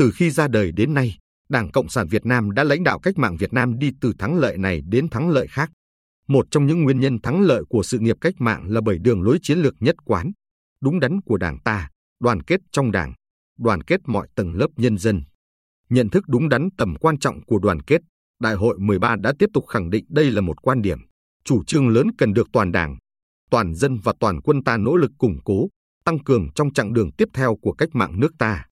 Từ khi ra đời đến nay, Đảng Cộng sản Việt Nam đã lãnh đạo cách mạng Việt Nam đi từ thắng lợi này đến thắng lợi khác. Một trong những nguyên nhân thắng lợi của sự nghiệp cách mạng là bởi đường lối chiến lược nhất quán, đúng đắn của Đảng ta, đoàn kết trong Đảng, đoàn kết mọi tầng lớp nhân dân. Nhận thức đúng đắn tầm quan trọng của đoàn kết, Đại hội 13 đã tiếp tục khẳng định đây là một quan điểm, chủ trương lớn cần được toàn Đảng, toàn dân và toàn quân ta nỗ lực củng cố, tăng cường trong chặng đường tiếp theo của cách mạng nước ta.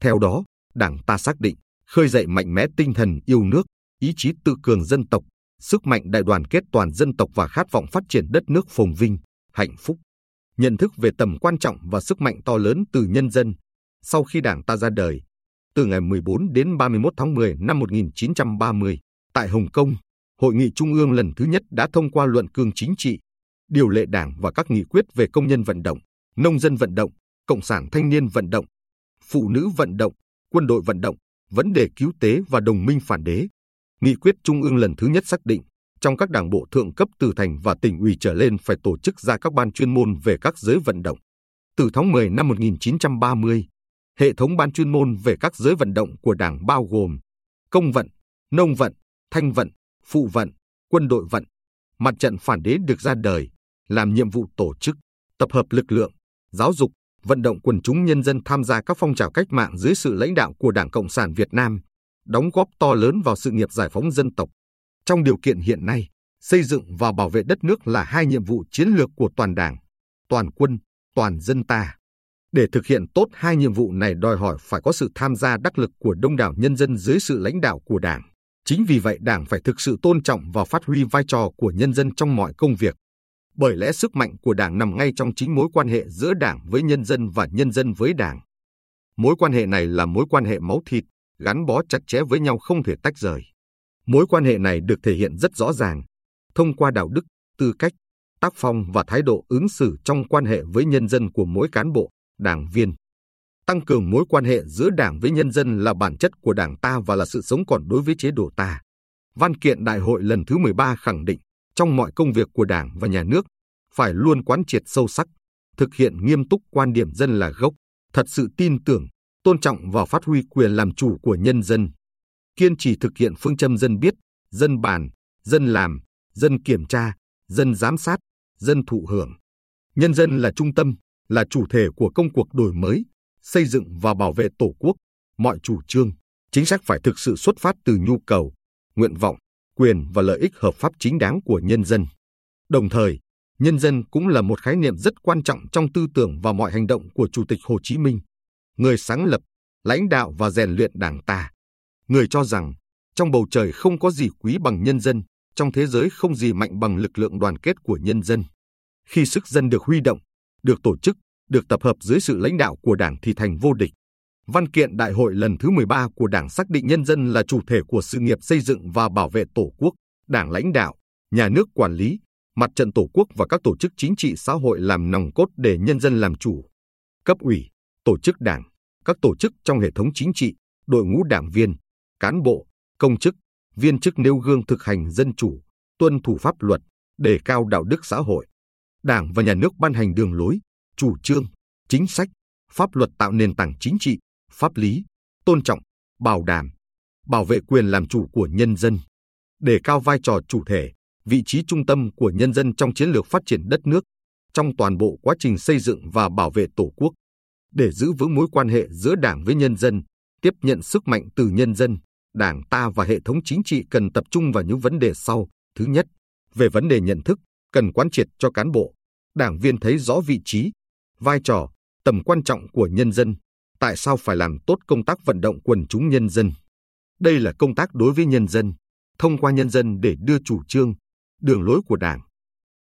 Theo đó, Đảng ta xác định khơi dậy mạnh mẽ tinh thần yêu nước, ý chí tự cường dân tộc, sức mạnh đại đoàn kết toàn dân tộc và khát vọng phát triển đất nước phồn vinh, hạnh phúc. Nhận thức về tầm quan trọng và sức mạnh to lớn từ nhân dân. Sau khi Đảng ta ra đời, từ ngày 14 đến 31 tháng 10 năm 1930, tại Hồng Kông, Hội nghị Trung ương lần thứ nhất đã thông qua luận cương chính trị, điều lệ đảng và các nghị quyết về công nhân vận động, nông dân vận động, cộng sản thanh niên vận động, phụ nữ vận động, quân đội vận động, vấn đề cứu tế và đồng minh phản đế. Nghị quyết Trung ương lần thứ nhất xác định, trong các đảng bộ thượng cấp từ thành và tỉnh ủy trở lên phải tổ chức ra các ban chuyên môn về các giới vận động. Từ tháng 10 năm 1930, hệ thống ban chuyên môn về các giới vận động của đảng bao gồm công vận, nông vận, thanh vận, phụ vận, quân đội vận. Mặt trận phản đế được ra đời, làm nhiệm vụ tổ chức, tập hợp lực lượng, giáo dục, vận động quần chúng nhân dân tham gia các phong trào cách mạng dưới sự lãnh đạo của Đảng Cộng sản Việt Nam, đóng góp to lớn vào sự nghiệp giải phóng dân tộc. Trong điều kiện hiện nay, xây dựng và bảo vệ đất nước là hai nhiệm vụ chiến lược của toàn Đảng, toàn quân, toàn dân ta. Để thực hiện tốt hai nhiệm vụ này đòi hỏi phải có sự tham gia đắc lực của đông đảo nhân dân dưới sự lãnh đạo của Đảng. Chính vì vậy Đảng phải thực sự tôn trọng và phát huy vai trò của nhân dân trong mọi công việc bởi lẽ sức mạnh của Đảng nằm ngay trong chính mối quan hệ giữa Đảng với nhân dân và nhân dân với Đảng. Mối quan hệ này là mối quan hệ máu thịt, gắn bó chặt chẽ với nhau không thể tách rời. Mối quan hệ này được thể hiện rất rõ ràng thông qua đạo đức, tư cách, tác phong và thái độ ứng xử trong quan hệ với nhân dân của mỗi cán bộ, đảng viên. Tăng cường mối quan hệ giữa đảng với nhân dân là bản chất của đảng ta và là sự sống còn đối với chế độ ta. Văn kiện đại hội lần thứ 13 khẳng định trong mọi công việc của Đảng và Nhà nước phải luôn quán triệt sâu sắc, thực hiện nghiêm túc quan điểm dân là gốc, thật sự tin tưởng, tôn trọng và phát huy quyền làm chủ của nhân dân, kiên trì thực hiện phương châm dân biết, dân bàn, dân làm, dân kiểm tra, dân giám sát, dân thụ hưởng. Nhân dân là trung tâm, là chủ thể của công cuộc đổi mới, xây dựng và bảo vệ Tổ quốc. Mọi chủ trương, chính sách phải thực sự xuất phát từ nhu cầu, nguyện vọng, quyền và lợi ích hợp pháp chính đáng của nhân dân. Đồng thời, nhân dân cũng là một khái niệm rất quan trọng trong tư tưởng và mọi hành động của Chủ tịch Hồ Chí Minh, người sáng lập, lãnh đạo và rèn luyện Đảng ta. Người cho rằng, trong bầu trời không có gì quý bằng nhân dân, trong thế giới không gì mạnh bằng lực lượng đoàn kết của nhân dân. Khi sức dân được huy động, được tổ chức, được tập hợp dưới sự lãnh đạo của Đảng thì thành vô địch. Văn kiện đại hội lần thứ 13 của Đảng xác định nhân dân là chủ thể của sự nghiệp xây dựng và bảo vệ Tổ quốc, Đảng lãnh đạo, nhà nước quản lý, mặt trận Tổ quốc và các tổ chức chính trị xã hội làm nòng cốt để nhân dân làm chủ. Cấp ủy, tổ chức đảng, các tổ chức trong hệ thống chính trị, đội ngũ đảng viên, cán bộ, công chức, viên chức nêu gương thực hành dân chủ, tuân thủ pháp luật, đề cao đạo đức xã hội. Đảng và nhà nước ban hành đường lối, chủ trương, chính sách, pháp luật tạo nền tảng chính trị, pháp lý, tôn trọng, bảo đảm, bảo vệ quyền làm chủ của nhân dân, đề cao vai trò chủ thể, vị trí trung tâm của nhân dân trong chiến lược phát triển đất nước, trong toàn bộ quá trình xây dựng và bảo vệ Tổ quốc, để giữ vững mối quan hệ giữa Đảng với nhân dân, tiếp nhận sức mạnh từ nhân dân, Đảng ta và hệ thống chính trị cần tập trung vào những vấn đề sau. Thứ nhất, về vấn đề nhận thức, cần quán triệt cho cán bộ, đảng viên thấy rõ vị trí, vai trò, tầm quan trọng của nhân dân tại sao phải làm tốt công tác vận động quần chúng nhân dân. Đây là công tác đối với nhân dân, thông qua nhân dân để đưa chủ trương, đường lối của Đảng,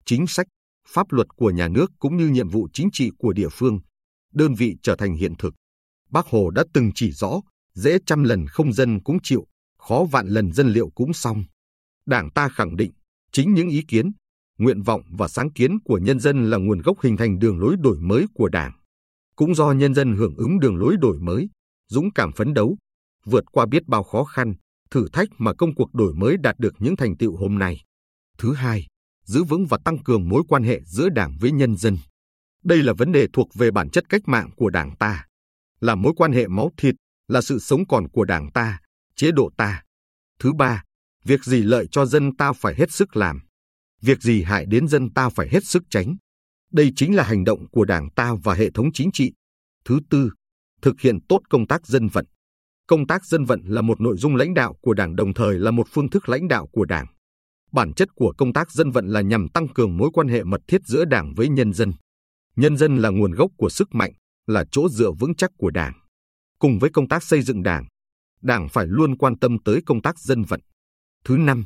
chính sách, pháp luật của nhà nước cũng như nhiệm vụ chính trị của địa phương, đơn vị trở thành hiện thực. Bác Hồ đã từng chỉ rõ, dễ trăm lần không dân cũng chịu, khó vạn lần dân liệu cũng xong. Đảng ta khẳng định, chính những ý kiến, nguyện vọng và sáng kiến của nhân dân là nguồn gốc hình thành đường lối đổi mới của Đảng cũng do nhân dân hưởng ứng đường lối đổi mới, dũng cảm phấn đấu, vượt qua biết bao khó khăn, thử thách mà công cuộc đổi mới đạt được những thành tựu hôm nay. Thứ hai, giữ vững và tăng cường mối quan hệ giữa Đảng với nhân dân. Đây là vấn đề thuộc về bản chất cách mạng của Đảng ta, là mối quan hệ máu thịt, là sự sống còn của đảng ta, chế độ ta. Thứ ba, việc gì lợi cho dân ta phải hết sức làm. Việc gì hại đến dân ta phải hết sức tránh. Đây chính là hành động của đảng ta và hệ thống chính trị. Thứ tư, thực hiện tốt công tác dân vận. Công tác dân vận là một nội dung lãnh đạo của đảng đồng thời là một phương thức lãnh đạo của đảng. Bản chất của công tác dân vận là nhằm tăng cường mối quan hệ mật thiết giữa đảng với nhân dân. Nhân dân là nguồn gốc của sức mạnh, là chỗ dựa vững chắc của đảng. Cùng với công tác xây dựng đảng, đảng phải luôn quan tâm tới công tác dân vận. Thứ năm,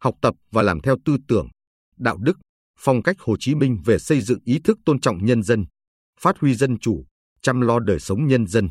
học tập và làm theo tư tưởng, đạo đức, phong cách Hồ Chí Minh về xây dựng ý thức tôn trọng nhân dân, phát huy dân chủ, chăm lo đời sống nhân dân.